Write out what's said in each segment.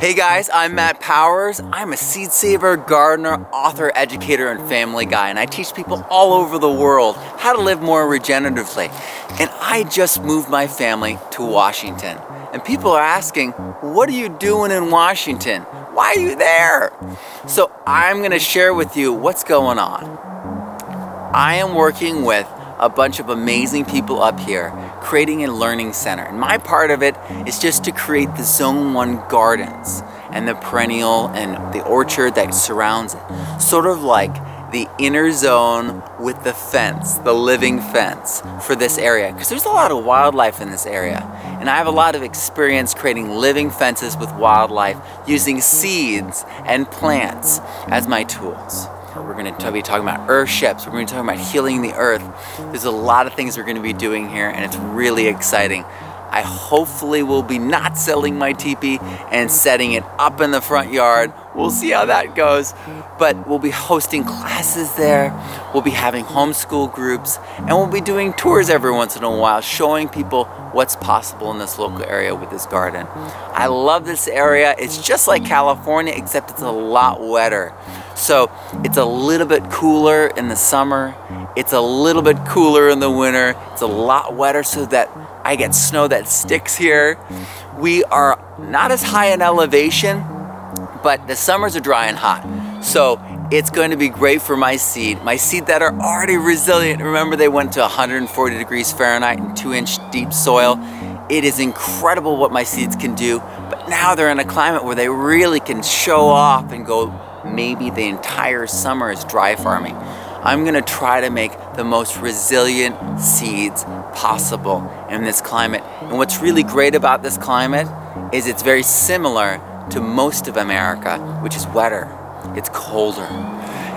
Hey guys, I'm Matt Powers. I'm a seed saver, gardener, author, educator, and family guy, and I teach people all over the world how to live more regeneratively. And I just moved my family to Washington. And people are asking, What are you doing in Washington? Why are you there? So I'm to share with you what's going on. I am working with a bunch of amazing people up here creating a learning center. And my part of it is just to create the Zone 1 gardens and the perennial and the orchard that surrounds it. Sort of like the inner zone with the fence, the living fence for this area. Because there's a lot of wildlife in this area. And I have a lot of experience creating living fences with wildlife using seeds and plants as my tools. We're going to be talking about earthships. We're going to be talking about healing the earth. There's a lot of things we're going to be doing here, and it's really exciting. I hopefully will be not selling my teepee and setting it up in the front yard. We'll see how that goes. But we'll be hosting classes there. We'll be having homeschool groups and we'll be doing tours every once in a while showing people what's possible in this local area with this garden. I love this area. It's just like California except it's a lot wetter. So it's a little bit cooler in the summer. It's a little bit cooler in the winter. It's a lot wetter so that I get snow that sticks here. We are not as high in elevation, but the summers are dry and hot. So it's going to be great for my seed. My seed that are already resilient. Remember, they went to 140 degrees Fahrenheit in two inch deep soil. It is incredible what my seeds can do, but now they're in a climate where they really can show off and go maybe the entire summer is dry farming. I'm gonna try to make the most resilient seeds possible in this climate. And what's really great about this climate is it's very similar to most of America, which is wetter, it's colder.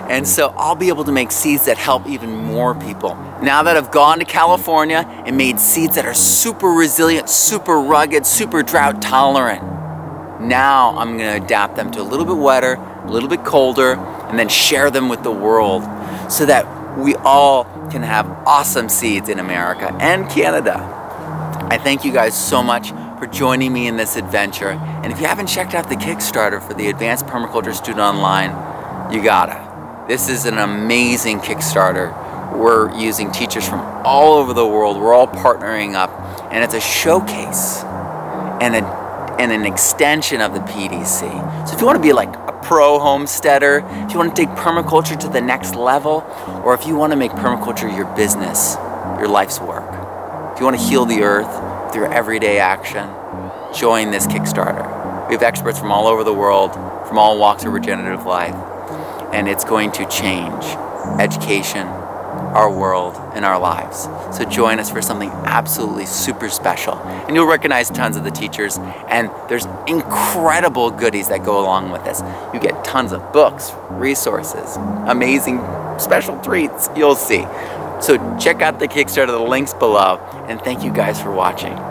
And so I'll be able to make seeds that help even more people. Now that I've gone to California and made seeds that are super resilient, super rugged, super drought tolerant, now I'm gonna adapt them to a little bit wetter, a little bit colder, and then share them with the world so that we all can have awesome seeds in America and Canada. I thank you guys so much for joining me in this adventure. And if you haven't checked out the Kickstarter for the Advanced Permaculture Student Online, you gotta. This is an amazing Kickstarter. We're using teachers from all over the world. We're all partnering up, and it's a showcase and, a, and an extension of the PDC. So if you want to be like a pro homesteader, if you want to take permaculture to the next level, or if you want to make permaculture your business, your life's work, if you want to heal the earth through everyday action, join this Kickstarter. We have experts from all over the world, from all walks of regenerative life, and it's going to change education, our world, and our lives. So join us for something absolutely super special. And you'll recognize tons of the teachers, and there's incredible goodies that go along with this. You get tons of books, resources, amazing special treats, you'll see. So check out the Kickstarter, the links below, and thank you guys for watching.